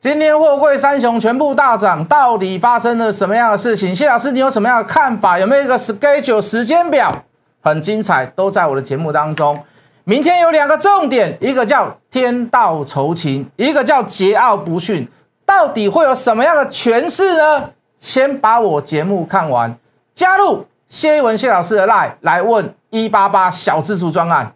今天货柜三雄全部大涨，到底发生了什么样的事情？谢老师，你有什么样的看法？有没有一个 schedule 时间表？很精彩，都在我的节目当中。明天有两个重点，一个叫天道酬勤，一个叫桀骜不驯。到底会有什么样的诠释呢？先把我节目看完，加入谢一文谢老师的 line 来问一八八小自助专案。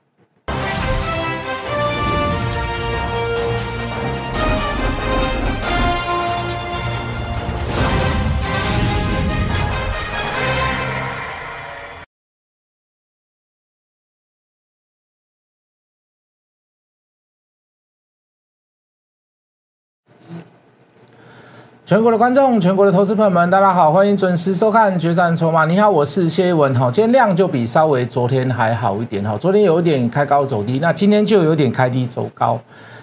全国的观众，全国的投资朋友们，大家好，欢迎准时收看《决战筹码》。你好，我是谢一文哈。今天量就比稍微昨天还好一点哈。昨天有一点开高走低，那今天就有点开低走高。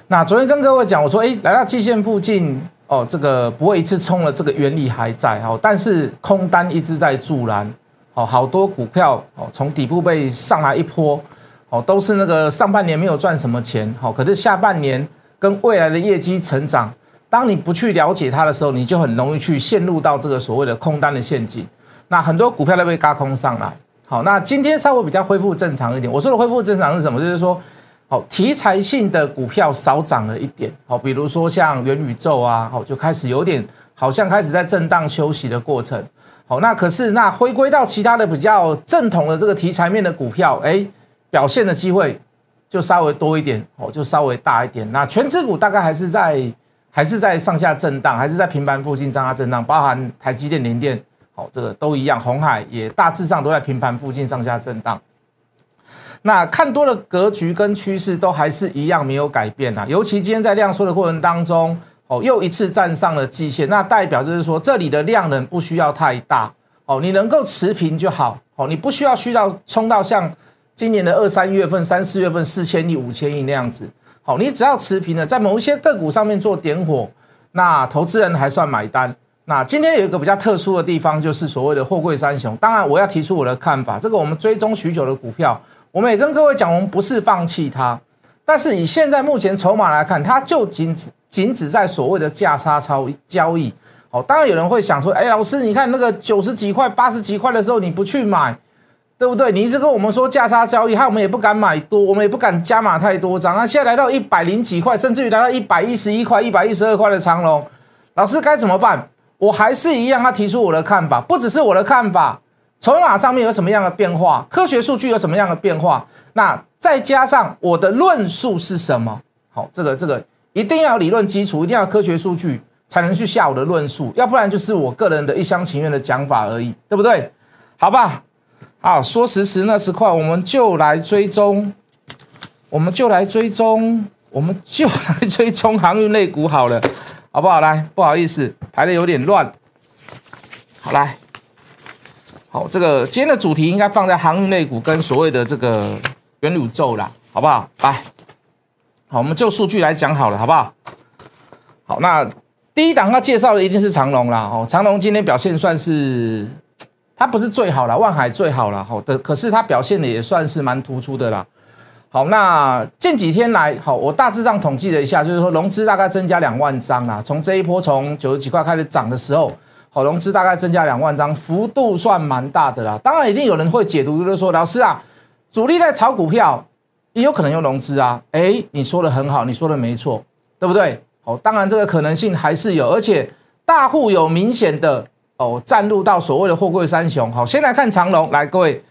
那昨天跟各位讲，我说，哎，来到季线附近哦，这个不会一次冲了，这个原理还在哈，但是空单一直在助燃，哦，好多股票哦，从底部被上来一波，哦，都是那个上半年没有赚什么钱，好，可是下半年跟未来的业绩成长。当你不去了解它的时候，你就很容易去陷入到这个所谓的空单的陷阱。那很多股票都被嘎空上来。好，那今天稍微比较恢复正常一点。我说的恢复正常是什么？就是说，好题材性的股票少涨了一点。好，比如说像元宇宙啊，好就开始有点好像开始在震荡休息的过程。好，那可是那回归到其他的比较正统的这个题材面的股票，哎，表现的机会就稍微多一点，哦，就稍微大一点。那全指股大概还是在。还是在上下震荡，还是在平盘附近上下震荡，包含台积电、联电，好，这个都一样。红海也大致上都在平盘附近上下震荡。那看多的格局跟趋势都还是一样没有改变啊。尤其今天在量缩的过程当中，哦，又一次站上了季线，那代表就是说这里的量能不需要太大，哦，你能够持平就好，哦，你不需要需要冲到像今年的二三月份、三四月份四千亿、五千亿那样子。好，你只要持平的，在某一些个股上面做点火，那投资人还算买单。那今天有一个比较特殊的地方，就是所谓的货柜三雄。当然，我要提出我的看法，这个我们追踪许久的股票，我们也跟各位讲，我们不是放弃它，但是以现在目前筹码来看，它就仅止仅止在所谓的价差超交易。好，当然有人会想说，哎，老师，你看那个九十几块、八十几块的时候，你不去买。对不对？你一直跟我们说价差交易，害我们也不敢买多，我们也不敢加码太多张。那现在来到一百零几块，甚至于来到一百一十一块、一百一十二块的长龙，老师该怎么办？我还是一样，他提出我的看法，不只是我的看法，筹码上面有什么样的变化，科学数据有什么样的变化，那再加上我的论述是什么？好，这个这个一定要理论基础，一定要科学数据才能去下我的论述，要不然就是我个人的一厢情愿的讲法而已，对不对？好吧。啊，说时迟那时快，我们就来追踪，我们就来追踪，我们就来追踪航运类股好了，好不好？来，不好意思，排的有点乱。好来，好，这个今天的主题应该放在航运类股跟所谓的这个元宇宙啦，好不好？来，好，我们就数据来讲好了，好不好？好，那第一档要介绍的一定是长隆啦，哦，长隆今天表现算是。它不是最好了，万海最好了，好的，可是它表现的也算是蛮突出的啦。好，那近几天来，好，我大致上统计了一下，就是说融资大概增加两万张啦。从这一波从九十几块开始涨的时候，好，融资大概增加两万张，幅度算蛮大的啦。当然，一定有人会解读，就是说，老师啊，主力在炒股票，也有可能用融资啊。哎，你说的很好，你说的没错，对不对？好，当然这个可能性还是有，而且大户有明显的。哦，站入到所谓的货柜三雄。好，先来看长龙，来各位，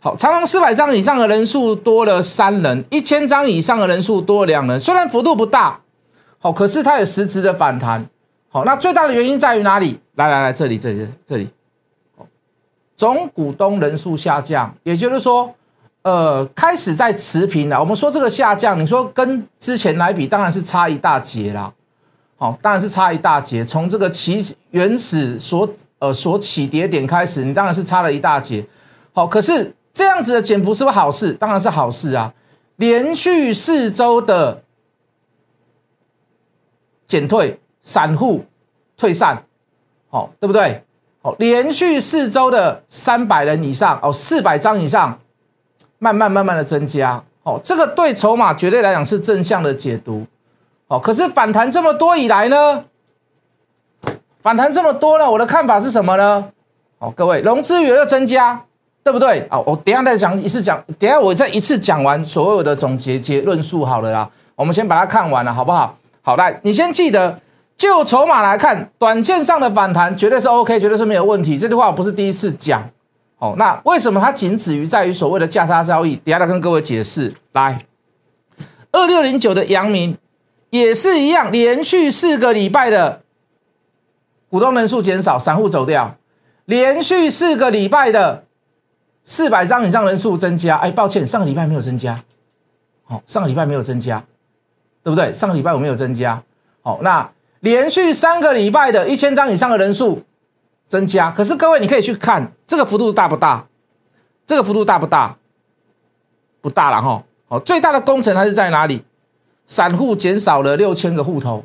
好，长龙四百张以上的人数多了三人，一千张以上的人数多了两人。虽然幅度不大，好，可是它有实质的反弹。好，那最大的原因在于哪里？来来来，这里这里这里，总股东人数下降，也就是说，呃，开始在持平了。我们说这个下降，你说跟之前来比，当然是差一大截啦。好，当然是差一大截。从这个起原始所呃所起跌点开始，你当然是差了一大截。好，可是这样子的减幅是不是好事？当然是好事啊！连续四周的减退，散户退散，好，对不对？好，连续四周的三百人以上，哦，四百张以上，慢慢慢慢的增加。哦，这个对筹码绝对来讲是正向的解读。哦，可是反弹这么多以来呢？反弹这么多了，我的看法是什么呢？好，各位，融资余额增加，对不对？好，我等下再讲一次讲，等下我再一次讲完所有的总结结论述好了啦。我们先把它看完了，好不好？好，来，你先记得，就筹码来看，短线上的反弹绝对是 OK，绝对是没有问题。这句话我不是第一次讲。好，那为什么它仅止于在于所谓的价差交易？等下再跟各位解释。来，二六零九的阳明也是一样，连续四个礼拜的。股东人数减少，散户走掉，连续四个礼拜的四百张以上人数增加。哎，抱歉，上个礼拜没有增加。好，上个礼拜没有增加，对不对？上个礼拜我没有增加。好，那连续三个礼拜的一千张以上的人数增加。可是各位，你可以去看这个幅度大不大？这个幅度大不大？不大了哈。好，最大的工程还是在哪里？散户减少了六千个户头，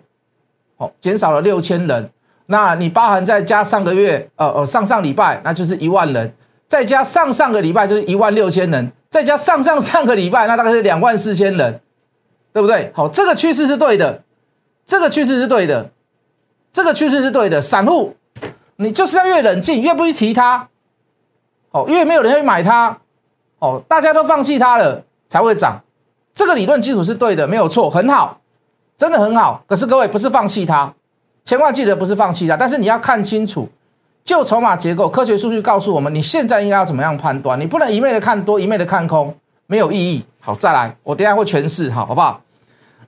好，减少了六千人。那你包含再加上个月，呃呃上上礼拜，那就是一万人，再加上上个礼拜就是一万六千人，再加上上上个礼拜，那大概是两万四千人，对不对？好，这个趋势是对的，这个趋势是对的，这个趋势是对的。散户，你就是要越冷静，越不去提它，哦，越没有人去买它，哦，大家都放弃它了才会涨。这个理论基础是对的，没有错，很好，真的很好。可是各位不是放弃它。千万记得不是放弃它，但是你要看清楚，就筹码结构，科学数据告诉我们，你现在应该要怎么样判断？你不能一昧的看多，一昧的看空，没有意义。好，再来，我等下会诠释，好，好不好？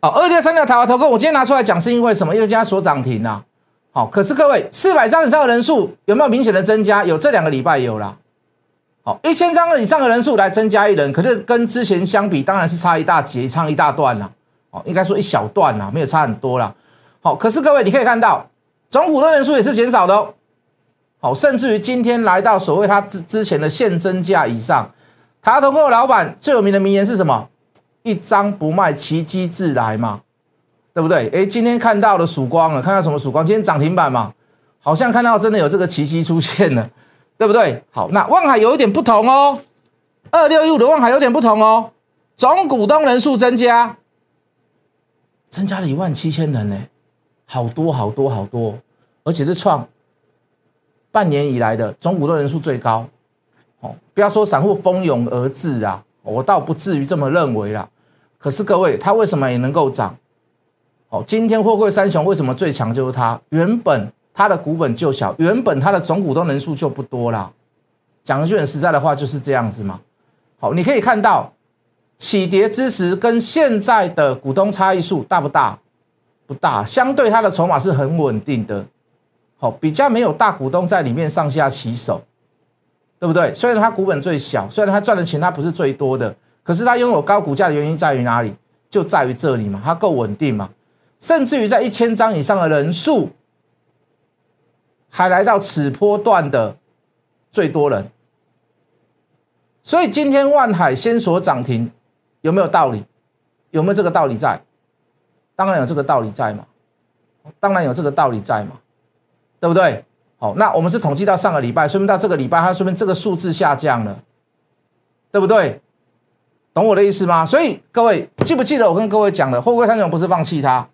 好，二六三六台湾投控，我今天拿出来讲是因为什么？因为今天所涨停啊。好，可是各位，四百张以上的人数有没有明显的增加？有，这两个礼拜有啦。好，一千张以上的人数来增加一人，可是跟之前相比，当然是差一大截，差一大段了。哦，应该说一小段啦，没有差很多啦。好，可是各位，你可以看到总股东人数也是减少的哦。好，甚至于今天来到所谓他之之前的现增价以上，台投控的老板最有名的名言是什么？一张不卖，奇迹自来嘛，对不对？哎，今天看到了曙光了，看到什么曙光？今天涨停板嘛，好像看到真的有这个奇迹出现了，对不对？好，那望海有一点不同哦，二六一五的望海有点不同哦，总股东人数增加，增加了一万七千人呢。好多好多好多，而且是创半年以来的总股东人数最高。哦，不要说散户蜂拥而至啊，我倒不至于这么认为啦。可是各位，它为什么也能够涨？哦，今天货柜三雄为什么最强？就是它原本它的股本就小，原本它的总股东人数就不多啦。讲一句很实在的话，就是这样子嘛。好，你可以看到起跌之时跟现在的股东差异数大不大？不大，相对它的筹码是很稳定的，好，比较没有大股东在里面上下起手，对不对？虽然它股本最小，虽然它赚的钱它不是最多的，可是它拥有高股价的原因在于哪里？就在于这里嘛，它够稳定嘛，甚至于在一千张以上的人数，还来到此波段的最多人，所以今天万海先所涨停，有没有道理？有没有这个道理在？当然有这个道理在嘛，当然有这个道理在嘛，对不对？好，那我们是统计到上个礼拜，说明到这个礼拜，它说明这个数字下降了，对不对？懂我的意思吗？所以各位记不记得我跟各位讲的，货柜三雄不是放弃它，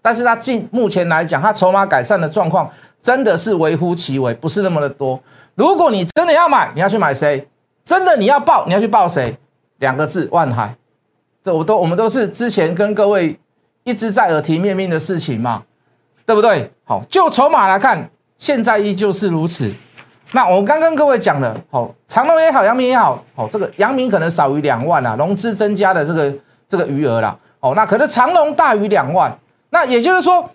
但是它近目前来讲，它筹码改善的状况真的是微乎其微，不是那么的多。如果你真的要买，你要去买谁？真的你要报，你要去报谁？两个字：万海。这我都我们都是之前跟各位。一直在耳提面命的事情嘛，对不对？好，就筹码来看，现在依旧是如此。那我刚跟各位讲了，好，长隆也好，阳明也好，好，这个阳明可能少于两万啊，融资增加的这个这个余额啦，哦，那可能长隆大于两万，那也就是说，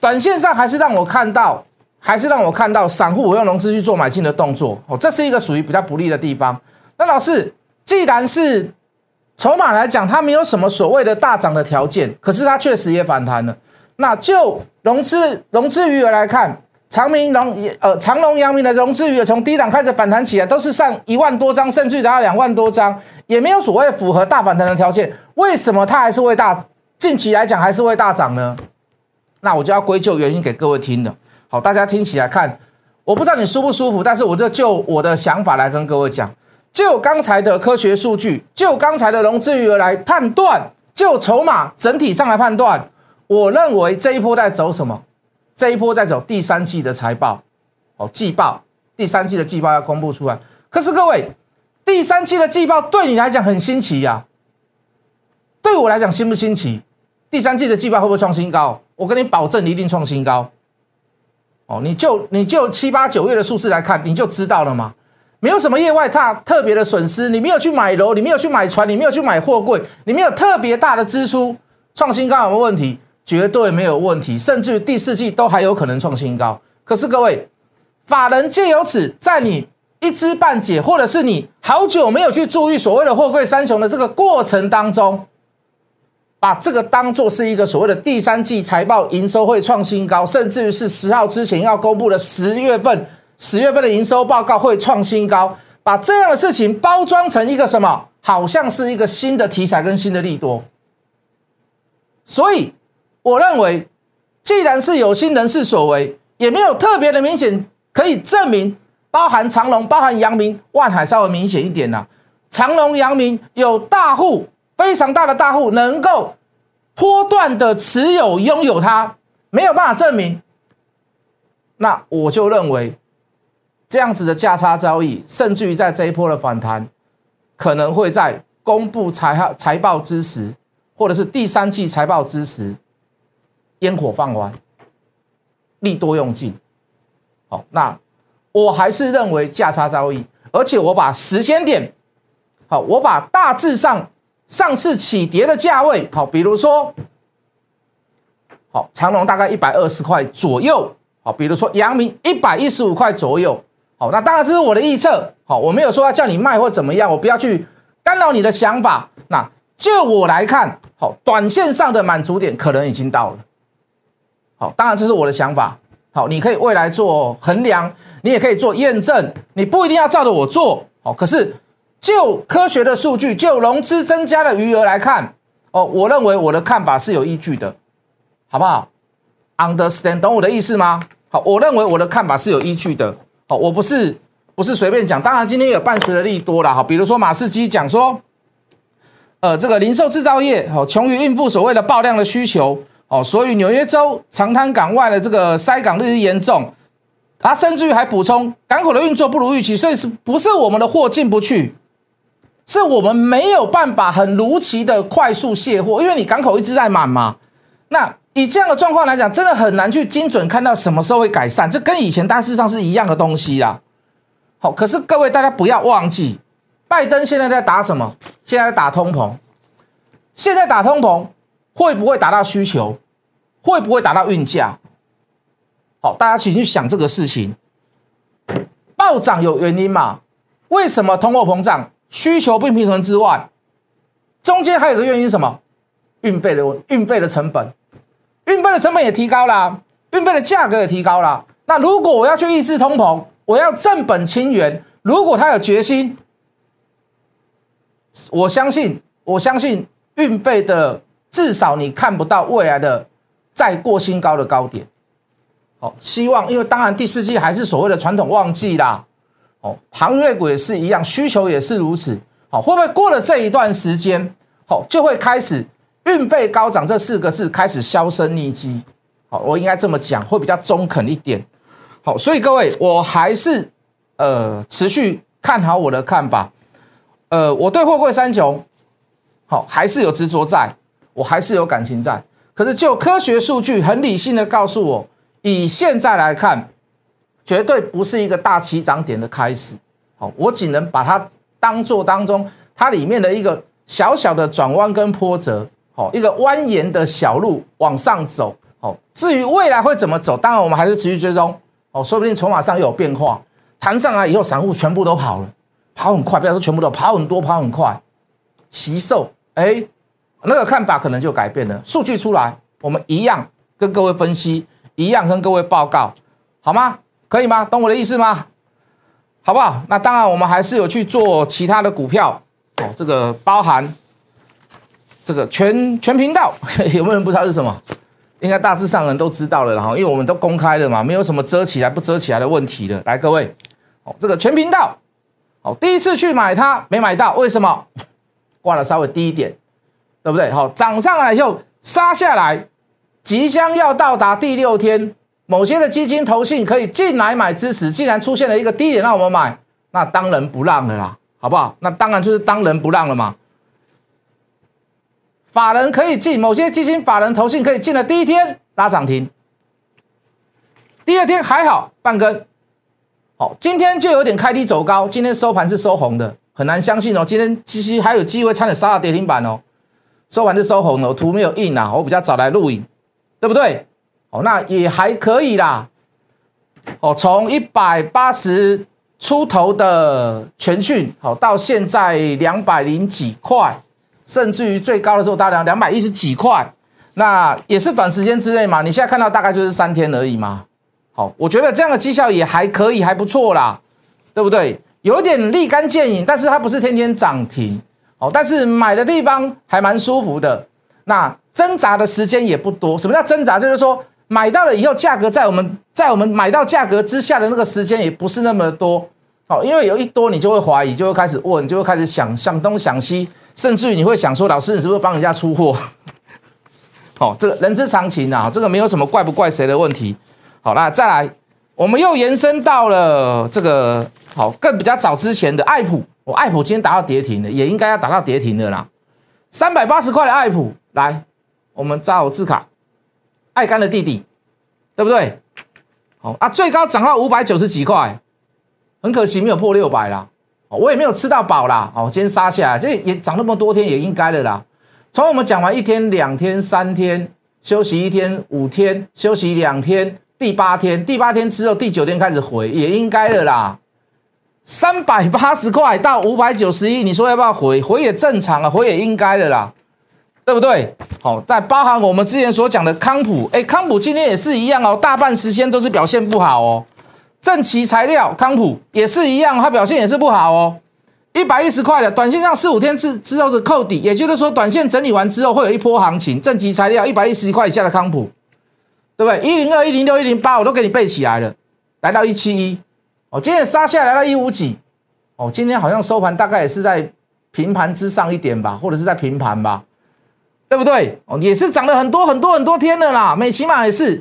短线上还是让我看到，还是让我看到散户我用融资去做买进的动作，哦，这是一个属于比较不利的地方。那老师，既然是筹码来讲，它没有什么所谓的大涨的条件，可是它确实也反弹了。那就融资融资余额来看，长明龙呃长隆、阳明的融资余额从低档开始反弹起来，都是上一万多张，甚至达到两万多张，也没有所谓符合大反弹的条件。为什么它还是会大？近期来讲还是会大涨呢？那我就要归咎原因给各位听了。好，大家听起来看，我不知道你舒不舒服，但是我就就我的想法来跟各位讲。就刚才的科学数据，就刚才的融资余额来判断，就筹码整体上来判断，我认为这一波在走什么？这一波在走第三季的财报，哦，季报，第三季的季报要公布出来。可是各位，第三季的季报对你来讲很新奇呀，对我来讲新不新奇？第三季的季报会不会创新高？我跟你保证，一定创新高。哦，你就你就七八九月的数字来看，你就知道了吗？没有什么业外大特别的损失，你没有去买楼，你没有去买船，你没有去买货柜，你没有特别大的支出，创新高有没有问题？绝对没有问题，甚至于第四季都还有可能创新高。可是各位，法人借由此，在你一知半解，或者是你好久没有去注意所谓的货柜三雄的这个过程当中。把这个当做是一个所谓的第三季财报营收会创新高，甚至于是十号之前要公布的十月份十月份的营收报告会创新高，把这样的事情包装成一个什么，好像是一个新的题材跟新的利多。所以我认为，既然是有心人士所为，也没有特别的明显可以证明，包含长隆、包含阳明、万海稍微明显一点呐。长隆、阳明有大户。非常大的大户能够波段的持有拥有它，没有办法证明，那我就认为这样子的价差交易，甚至于在这一波的反弹，可能会在公布财财报之时，或者是第三季财报之时，烟火放完，利多用尽。好，那我还是认为价差交易，而且我把时间点，好，我把大致上。上次起跌的价位，好，比如说，好，长隆大概一百二十块左右，好，比如说阳明一百一十五块左右，好，那当然这是我的预测，好，我没有说要叫你卖或怎么样，我不要去干扰你的想法。那就我来看，好，短线上的满足点可能已经到了，好，当然这是我的想法，好，你可以未来做衡量，你也可以做验证，你不一定要照着我做，好，可是。就科学的数据，就融资增加的余额来看，哦，我认为我的看法是有依据的，好不好？Understand，懂我的意思吗？好，我认为我的看法是有依据的，哦，我不是不是随便讲。当然，今天有伴随的利多了，哈，比如说马士基讲说，呃，这个零售制造业，好，穷于应付所谓的爆量的需求，哦，所以纽约州长滩港外的这个塞港日益严重，他甚至于还补充，港口的运作不如预期，所以是不是我们的货进不去？是我们没有办法很如期的快速卸货，因为你港口一直在满嘛。那以这样的状况来讲，真的很难去精准看到什么时候会改善。这跟以前大致上是一样的东西啦。好，可是各位大家不要忘记，拜登现在在打什么？现在在打通膨。现在打通膨会不会达到需求？会不会达到运价？好，大家请去想这个事情。暴涨有原因嘛？为什么通货膨胀？需求不平衡之外，中间还有个原因什么？运费的运费的成本，运费的成本也提高了，运费的价格也提高了。那如果我要去抑制通膨，我要正本清源，如果他有决心，我相信，我相信运费的至少你看不到未来的再过新高的高点。好，希望因为当然第四季还是所谓的传统旺季啦。哦，航运股也是一样，需求也是如此。好，会不会过了这一段时间，好就会开始运费高涨这四个字开始销声匿迹？好，我应该这么讲，会比较中肯一点。好，所以各位，我还是呃持续看好我的看法。呃，我对货柜三雄，好还是有执着在，我还是有感情在。可是就科学数据很理性的告诉我，以现在来看。绝对不是一个大起涨点的开始，好，我只能把它当做当中它里面的一个小小的转弯跟波折，好，一个蜿蜒的小路往上走，哦，至于未来会怎么走，当然我们还是持续追踪，哦，说不定筹码上有变化，弹上来以后，散户全部都跑了，跑很快，不要说全部都跑很多，跑很快，吸售，哎，那个看法可能就改变了，数据出来，我们一样跟各位分析，一样跟各位报告，好吗？可以吗？懂我的意思吗？好不好？那当然，我们还是有去做其他的股票哦。这个包含这个全全频道，有没有人不知道是什么？应该大致上人都知道了，然后因为我们都公开了嘛，没有什么遮起来不遮起来的问题的。来，各位，哦，这个全频道，哦，第一次去买它没买到，为什么？挂了稍微低一点，对不对？好，涨上来以后杀下来，即将要到达第六天。某些的基金投信可以进来买支持，既然出现了一个低点让我们买，那当仁不让的啦，好不好？那当然就是当仁不让了嘛。法人可以进，某些基金法人投信可以进的第一天拉涨停，第二天还好半根，好，今天就有点开低走高，今天收盘是收红的，很难相信哦，今天其实还有机会差点杀到跌停板哦，收盘是收红的，图没有印啊，我比较早来录影，对不对？哦，那也还可以啦，哦，从一百八十出头的全讯，好到现在两百零几块。甚至于最高的时候，大概两百一十几块，那也是短时间之内嘛。你现在看到大概就是三天而已嘛。好，我觉得这样的绩效也还可以，还不错啦，对不对？有点立竿见影，但是它不是天天涨停。哦，但是买的地方还蛮舒服的。那挣扎的时间也不多。什么叫挣扎？就是说买到了以后，价格在我们在我们买到价格之下的那个时间也不是那么多。哦，因为有一多，你就会怀疑，就会开始问，就会开始想想东想西。甚至于你会想说，老师你是不是帮人家出货？哦，这个人之常情啊，这个没有什么怪不怪谁的问题。好，那再来，我们又延伸到了这个好更比较早之前的爱普，我爱普今天达到跌停了，也应该要达到跌停的啦。三百八十块的爱普，来，我们扎好字卡，爱干的弟弟，对不对？好啊，最高涨到五百九十几块，很可惜没有破六百啦。我也没有吃到饱啦，哦，今天杀下来，这也涨那么多天，也应该的啦。从我们讲完一天、两天、三天，休息一天、五天，休息两天，第八天，第八天之后，第九天开始回，也应该的啦。三百八十块到五百九十一，你说要不要回？回也正常啊，回也应该的啦，对不对？好，在包含我们之前所讲的康普，哎，康普今天也是一样哦，大半时间都是表现不好哦。正奇材料康普也是一样，它表现也是不好哦。一百一十块的短线上四五天之之后是扣底，也就是说短线整理完之后会有一波行情。正奇材料一百一十块以下的康普，对不对？一零二、一零六、一零八我都给你背起来了，来到一七一哦，今天杀下来到一五几哦，今天好像收盘大概也是在平盘之上一点吧，或者是在平盘吧，对不对？哦，也是涨了很多很多很多天了啦，美其玛也是。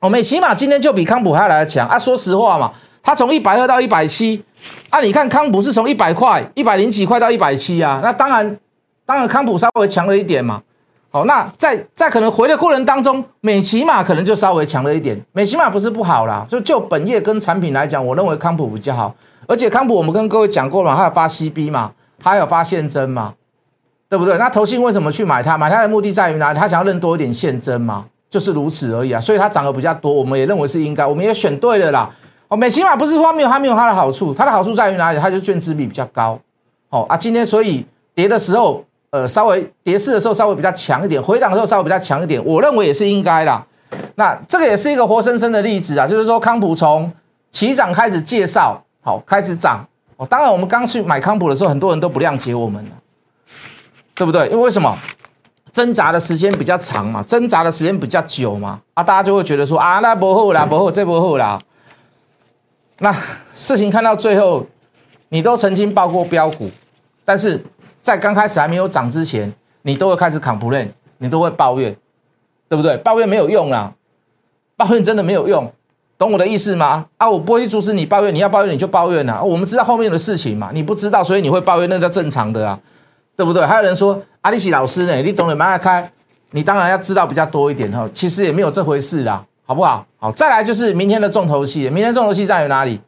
我们起码今天就比康普还要来的强啊！说实话嘛，它从一百二到一百七，啊，你看康普是从一百块、一百零几块到一百七啊，那当然，当然康普稍微强了一点嘛。好，那在在可能回的过程当中，美骑马可能就稍微强了一点。美骑马不是不好啦，就就本业跟产品来讲，我认为康普比较好。而且康普我们跟各位讲过了，它有发 CB 嘛，它有发现真嘛，对不对？那投信为什么去买它？买它的目的在于哪里？他想要认多一点现真嘛。就是如此而已啊，所以它涨得比较多，我们也认为是应该，我们也选对了啦。哦，美起码不是说没有它没有它的好处，它的好处在于哪里？它就券资比比较高。哦啊，今天所以跌的时候，呃，稍微跌势的时候稍微比较强一点，回档的时候稍微比较强一点，我认为也是应该啦。那这个也是一个活生生的例子啊，就是说康普从起涨开始介绍，好开始涨。哦，当然我们刚去买康普的时候，很多人都不谅解我们，对不对？因为为什么？挣扎的时间比较长嘛，挣扎的时间比较久嘛，啊，大家就会觉得说啊，那不后啦，不后这不后啦。那事情看到最后，你都曾经报过标股，但是在刚开始还没有涨之前，你都会开始 complain，你都会抱怨，对不对？抱怨没有用啊，抱怨真的没有用，懂我的意思吗？啊，我不会阻止你抱怨，你要抱怨你就抱怨啊，我们知道后面的事情嘛，你不知道，所以你会抱怨，那叫正常的啊。对不对？还有人说阿里喜老师呢？你懂得蛮开，你当然要知道比较多一点哈。其实也没有这回事啦，好不好？好，再来就是明天的重头戏。明天重头戏在于哪里？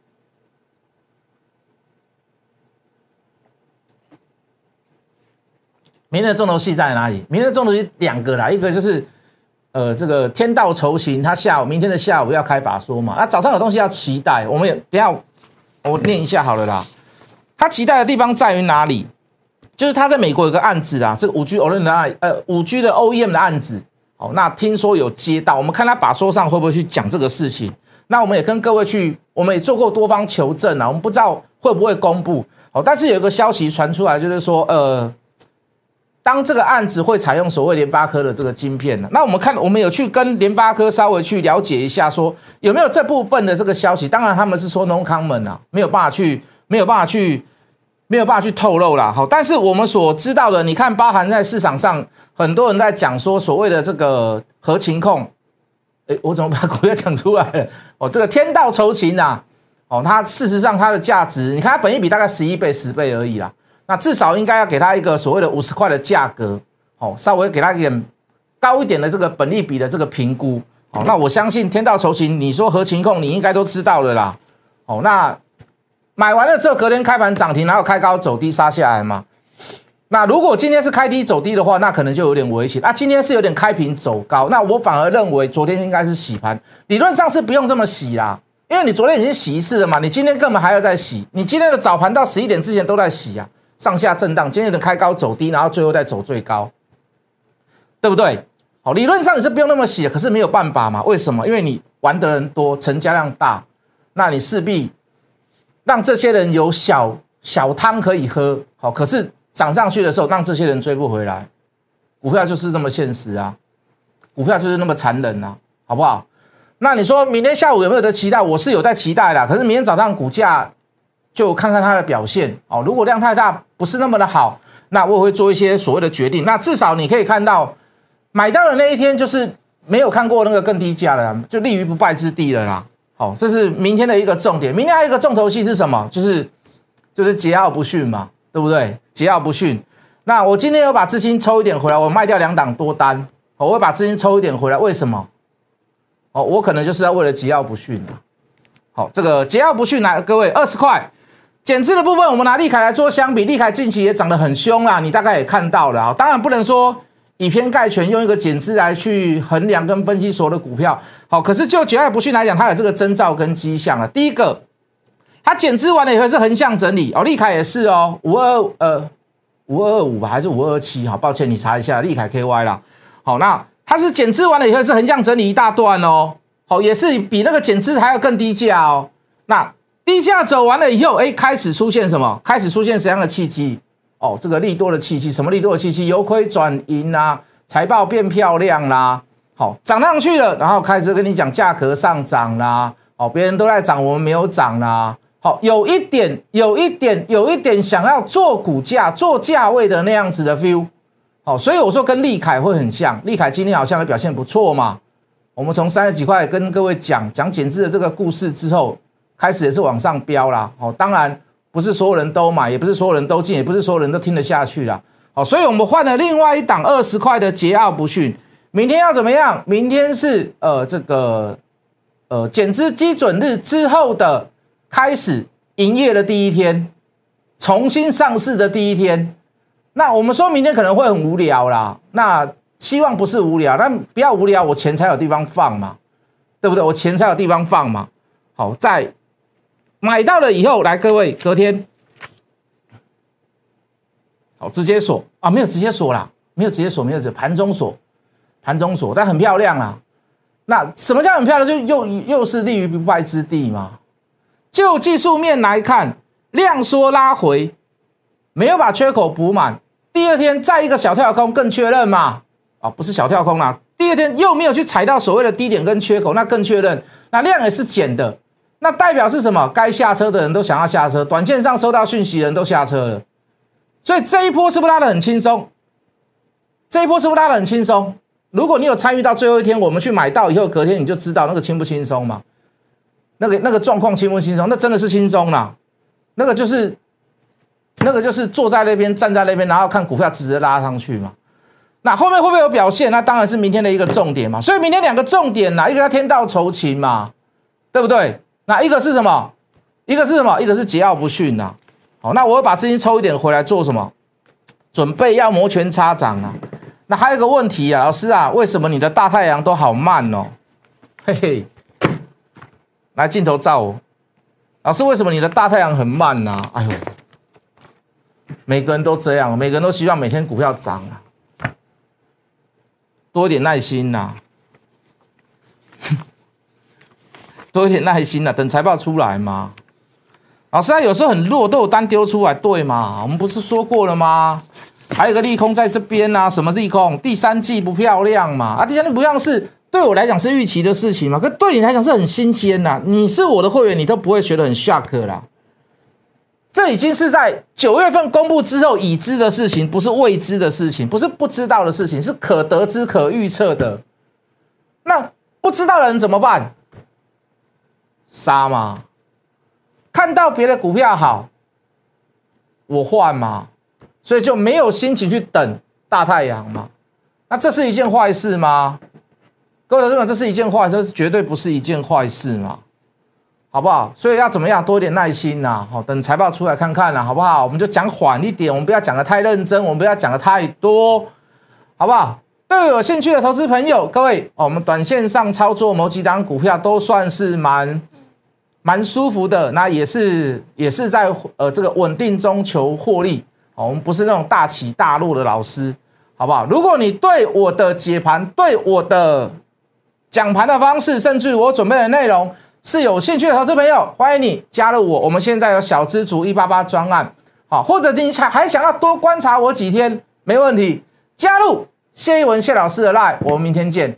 明天的重头戏在哪里？明天的重头戏两个啦，一个就是呃这个天道酬勤，他下午明天的下午要开法说嘛。那早上有东西要期待，我们也等下我念一下好了啦。他期待的地方在于哪里？就是他在美国有个案子啊，这个五 G OEM 的案，呃，五 G 的 OEM 的案子，好，那听说有接到，我们看他把说上会不会去讲这个事情？那我们也跟各位去，我们也做过多方求证啊，我们不知道会不会公布，好，但是有一个消息传出来，就是说，呃，当这个案子会采用所谓联发科的这个晶片呢，那我们看，我们有去跟联发科稍微去了解一下，说有没有这部分的这个消息？当然他们是说 no comment 啊，没有办法去，没有办法去。没有办法去透露啦。好，但是我们所知道的，你看，包含在市场上，很多人在讲说，所谓的这个核情控，哎，我怎么把股票讲出来了？哦，这个天道酬勤呐，哦，它事实上它的价值，你看它本益比大概十一倍、十倍而已啦，那至少应该要给它一个所谓的五十块的价格，哦，稍微给它一点高一点的这个本利比的这个评估，哦，那我相信天道酬勤，你说合情控，你应该都知道了啦，哦，那买完了之后隔天开盘涨停，然后开高走低杀下来嘛。那如果今天是开低走低的话，那可能就有点危险。那今天是有点开平走高，那我反而认为昨天应该是洗盘，理论上是不用这么洗啦，因为你昨天已经洗一次了嘛，你今天根本还要再洗。你今天的早盘到十一点之前都在洗啊，上下震荡，今天的开高走低，然后最后再走最高，对不对？好，理论上你是不用那么洗，可是没有办法嘛？为什么？因为你玩的人多，成交量大，那你势必让这些人有小小汤可以喝。好，可是。涨上去的时候，让这些人追不回来，股票就是这么现实啊，股票就是那么残忍啊，好不好？那你说明天下午有没有得期待？我是有在期待的，可是明天早上股价就看看它的表现哦。如果量太大，不是那么的好，那我会做一些所谓的决定。那至少你可以看到，买到的那一天就是没有看过那个更低价的，就立于不败之地了啦。好，这是明天的一个重点。明天还有一个重头戏是什么？就是就是桀骜不驯嘛。对不对？桀骜不驯。那我今天要把资金抽一点回来，我卖掉两档多单，我会把资金抽一点回来。为什么？哦，我可能就是要为了桀骜不驯好，这个桀骜不驯来，各位二十块减资的部分，我们拿利凯来做相比，利凯近期也涨得很凶啦，你大概也看到了啊。当然不能说以偏概全，用一个减资来去衡量跟分析所有的股票。好，可是就桀骜不驯来讲，它有这个征兆跟迹象啊。第一个。它减资完了以后是横向整理哦，利凯也是哦，五二呃五二二五吧，还是五二二七？好，抱歉，你查一下利凯 KY 啦。好，那它是减资完了以后是横向整理一大段哦，好，也是比那个减资还要更低价哦。那低价走完了以后，哎，开始出现什么？开始出现什么样的契机？哦，这个利多的契机，什么利多的契机？由亏转盈啊，财报变漂亮啦，好，涨上去了，然后开始跟你讲价格上涨啦，哦，别人都在涨，我们没有涨啦。好，有一点，有一点，有一点想要做股价、做价位的那样子的 feel。好，所以我说跟利凯会很像。利凯今天好像也表现不错嘛。我们从三十几块跟各位讲讲减资的这个故事之后，开始也是往上飙啦。好，当然不是所有人都买，也不是所有人都进，也不是所有人都听得下去啦。好，所以我们换了另外一档二十块的桀骜不驯。明天要怎么样？明天是呃这个呃减资基准日之后的。开始营业的第一天，重新上市的第一天，那我们说明天可能会很无聊啦。那希望不是无聊，但不要无聊，我钱才有地方放嘛，对不对？我钱才有地方放嘛。好，在买到了以后，来各位，隔天好直接锁啊，没有直接锁啦，没有直接锁，没有直盘中锁，盘中锁，但很漂亮啊。那什么叫很漂亮？就又又是立于不败之地嘛。就技术面来看，量缩拉回，没有把缺口补满。第二天再一个小跳空，更确认嘛？啊，不是小跳空啦。第二天又没有去踩到所谓的低点跟缺口，那更确认。那量也是减的，那代表是什么？该下车的人都想要下车，短线上收到讯息的人都下车了。所以这一波是不是拉的很轻松？这一波是不是拉的很轻松？如果你有参与到最后一天，我们去买到以后，隔天你就知道那个轻不轻松嘛。那个那个状况轻不轻松？那真的是轻松啦。那个就是，那个就是坐在那边，站在那边，然后看股票直接拉上去嘛。那后面会不会有表现？那当然是明天的一个重点嘛。所以明天两个重点啦，一个叫天道酬勤嘛，对不对？那一个是什么？一个是什么？一个是桀骜不驯呐。好，那我会把资金抽一点回来做什么？准备要摩拳擦掌啊。那还有一个问题啊，老师啊，为什么你的大太阳都好慢哦？嘿嘿。来镜头照我，老师，为什么你的大太阳很慢呢？哎呦，每个人都这样，每个人都希望每天股票涨啊，多一点耐心呐，多一点耐心呐，等财报出来嘛。老师，他有时候很弱，都有单丢出来，对吗？我们不是说过了吗？还有个利空在这边啊，什么利空？第三季不漂亮嘛？啊，第三季不漂亮是。对我来讲是预期的事情嘛？可对你来讲是很新鲜呐。你是我的会员，你都不会觉得很 shock 啦。这已经是在九月份公布之后已知的事情，不是未知的事情，不是不知道的事情，是可得知、可预测的。那不知道的人怎么办？杀吗？看到别的股票好，我换吗？所以就没有心情去等大太阳嘛？那这是一件坏事吗？各位同志们，这是一件坏事，绝对不是一件坏事嘛？好不好？所以要怎么样？多一点耐心呐！好，等财报出来看看啦，好不好？我们就讲缓一点，我们不要讲的太认真，我们不要讲的太多，好不好？对有兴趣的投资朋友，各位，我们短线上操作某几档股票都算是蛮蛮舒服的，那也是也是在呃这个稳定中求获利。我们不是那种大起大落的老师，好不好？如果你对我的解盘、对我的讲盘的方式，甚至我准备的内容是有兴趣的投资朋友，欢迎你加入我。我们现在有小资族一八八专案，好，或者你想还想要多观察我几天，没问题，加入谢一文谢老师的 line，我们明天见。